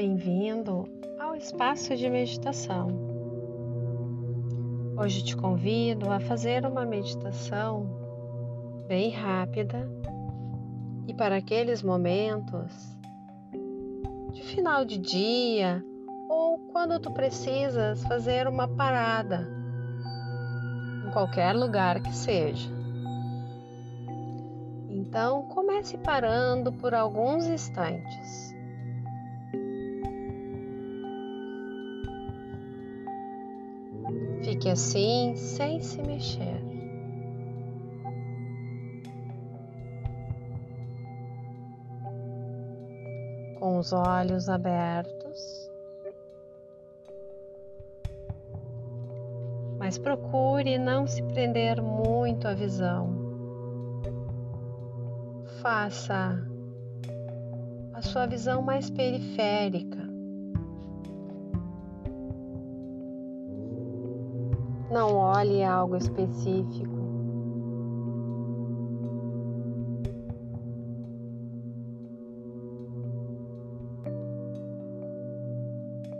Bem-vindo ao espaço de meditação. Hoje te convido a fazer uma meditação bem rápida e para aqueles momentos de final de dia ou quando tu precisas fazer uma parada em qualquer lugar que seja. Então, comece parando por alguns instantes. Fique assim, sem se mexer. Com os olhos abertos. Mas procure não se prender muito à visão. Faça a sua visão mais periférica Não olhe algo específico.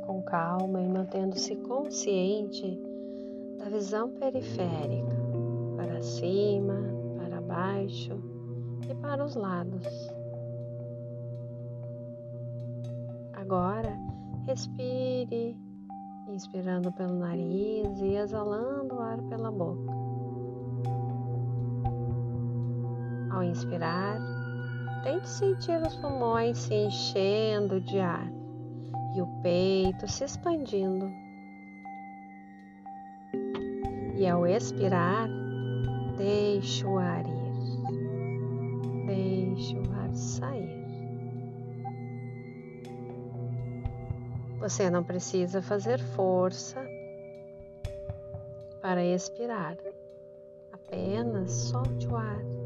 Com calma e mantendo-se consciente da visão periférica, para cima, para baixo e para os lados. Agora, respire inspirando pelo nariz e exalando o ar pela boca. Ao inspirar, tente sentir os pulmões se enchendo de ar e o peito se expandindo. E ao expirar, deixe o ar ir, deixe o ar sair. Você não precisa fazer força para expirar, apenas solte o ar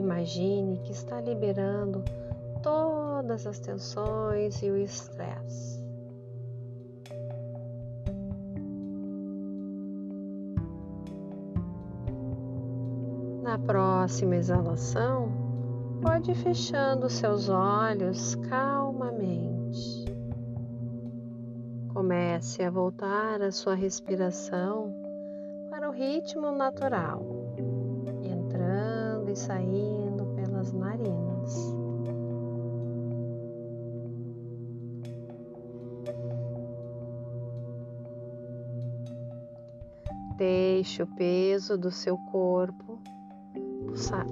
imagine que está liberando todas as tensões e o estresse. Na próxima exalação, pode ir fechando seus olhos calmamente. Comece a voltar a sua respiração para o ritmo natural, entrando e saindo pelas narinas. Deixe o peso do seu corpo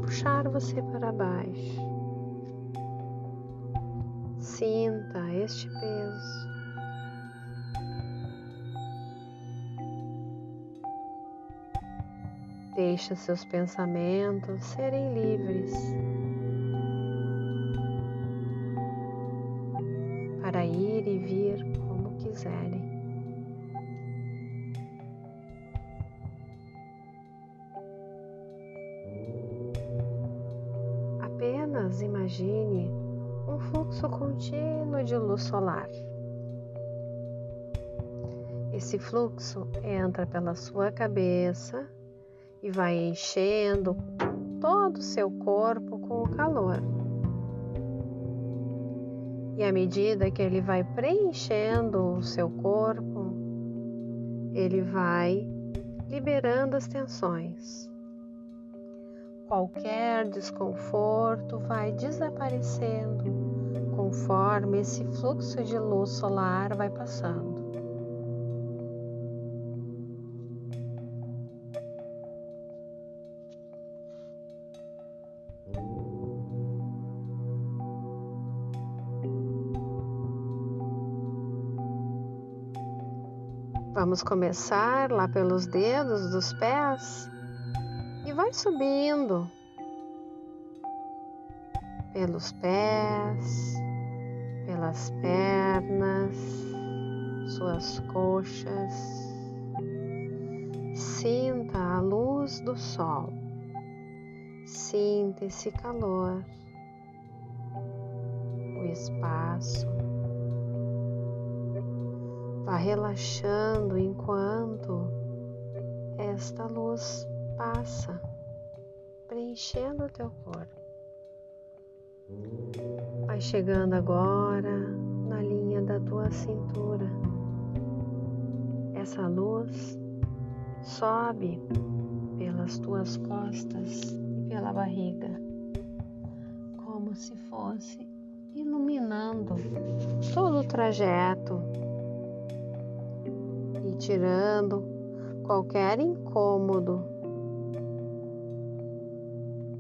puxar você para baixo. Sinta este peso. Deixa seus pensamentos serem livres para ir e vir como quiserem. Apenas imagine um fluxo contínuo de luz solar. Esse fluxo entra pela sua cabeça e vai enchendo todo o seu corpo com o calor. E à medida que ele vai preenchendo o seu corpo, ele vai liberando as tensões. Qualquer desconforto vai desaparecendo conforme esse fluxo de luz solar vai passando. Vamos começar lá pelos dedos dos pés. E vai subindo pelos pés, pelas pernas, suas coxas. Sinta a luz do sol, sinta esse calor, o espaço Vá relaxando enquanto esta luz passa, preenchendo o teu corpo. Vai chegando agora na linha da tua cintura. Essa luz sobe pelas tuas costas e pela barriga, como se fosse iluminando todo o trajeto e tirando qualquer incômodo.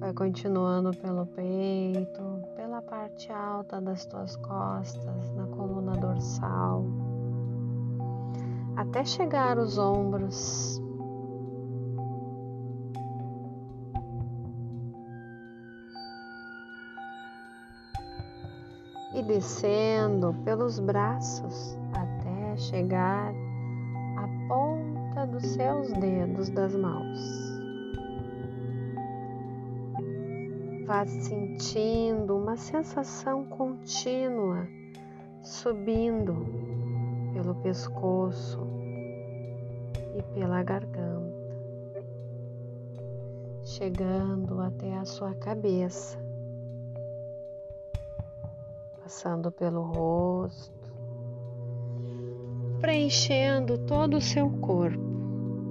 Vai continuando pelo peito, pela parte alta das tuas costas, na coluna dorsal, até chegar aos ombros. E descendo pelos braços até chegar seus dedos das mãos. Vá sentindo uma sensação contínua subindo pelo pescoço e pela garganta, chegando até a sua cabeça, passando pelo rosto, preenchendo todo o seu corpo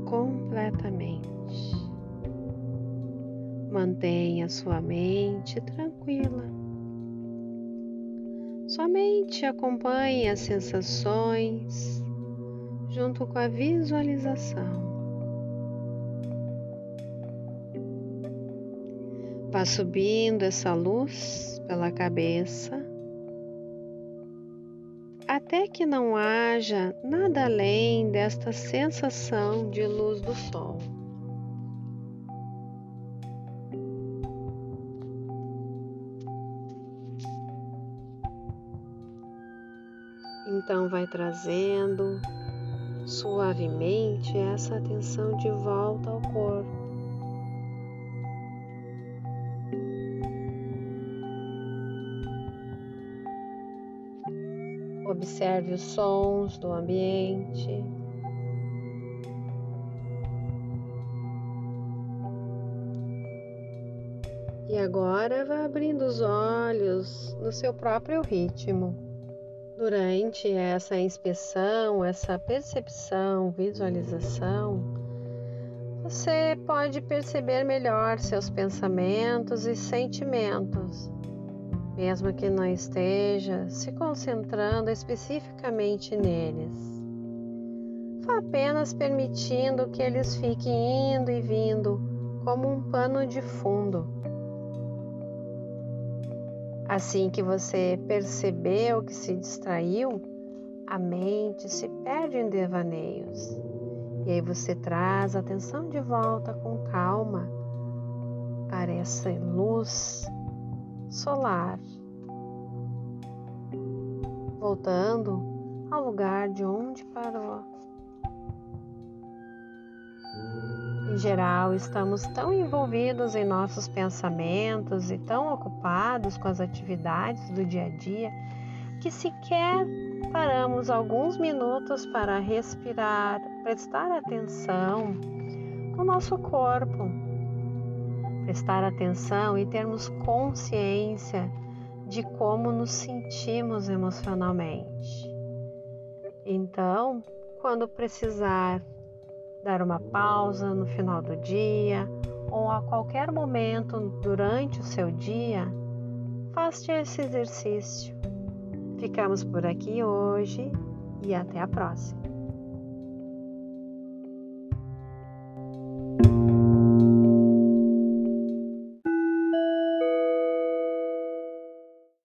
completamente. Mantenha sua mente tranquila. Somente acompanhe as sensações junto com a visualização. Vá subindo essa luz pela cabeça até que não haja nada além desta sensação de luz do sol. Então, vai trazendo suavemente essa atenção de volta ao corpo. Observe os sons do ambiente. E agora vá abrindo os olhos no seu próprio ritmo. Durante essa inspeção, essa percepção, visualização, você pode perceber melhor seus pensamentos e sentimentos, mesmo que não esteja se concentrando especificamente neles. Vá apenas permitindo que eles fiquem indo e vindo como um pano de fundo Assim que você percebeu que se distraiu, a mente se perde em devaneios. E aí você traz a atenção de volta com calma para essa luz solar, voltando ao lugar de onde parou. Em geral, estamos tão envolvidos em nossos pensamentos e tão ocupados com as atividades do dia a dia que sequer paramos alguns minutos para respirar, prestar atenção no nosso corpo, prestar atenção e termos consciência de como nos sentimos emocionalmente. Então, quando precisar dar uma pausa no final do dia ou a qualquer momento durante o seu dia, faça esse exercício. Ficamos por aqui hoje e até a próxima.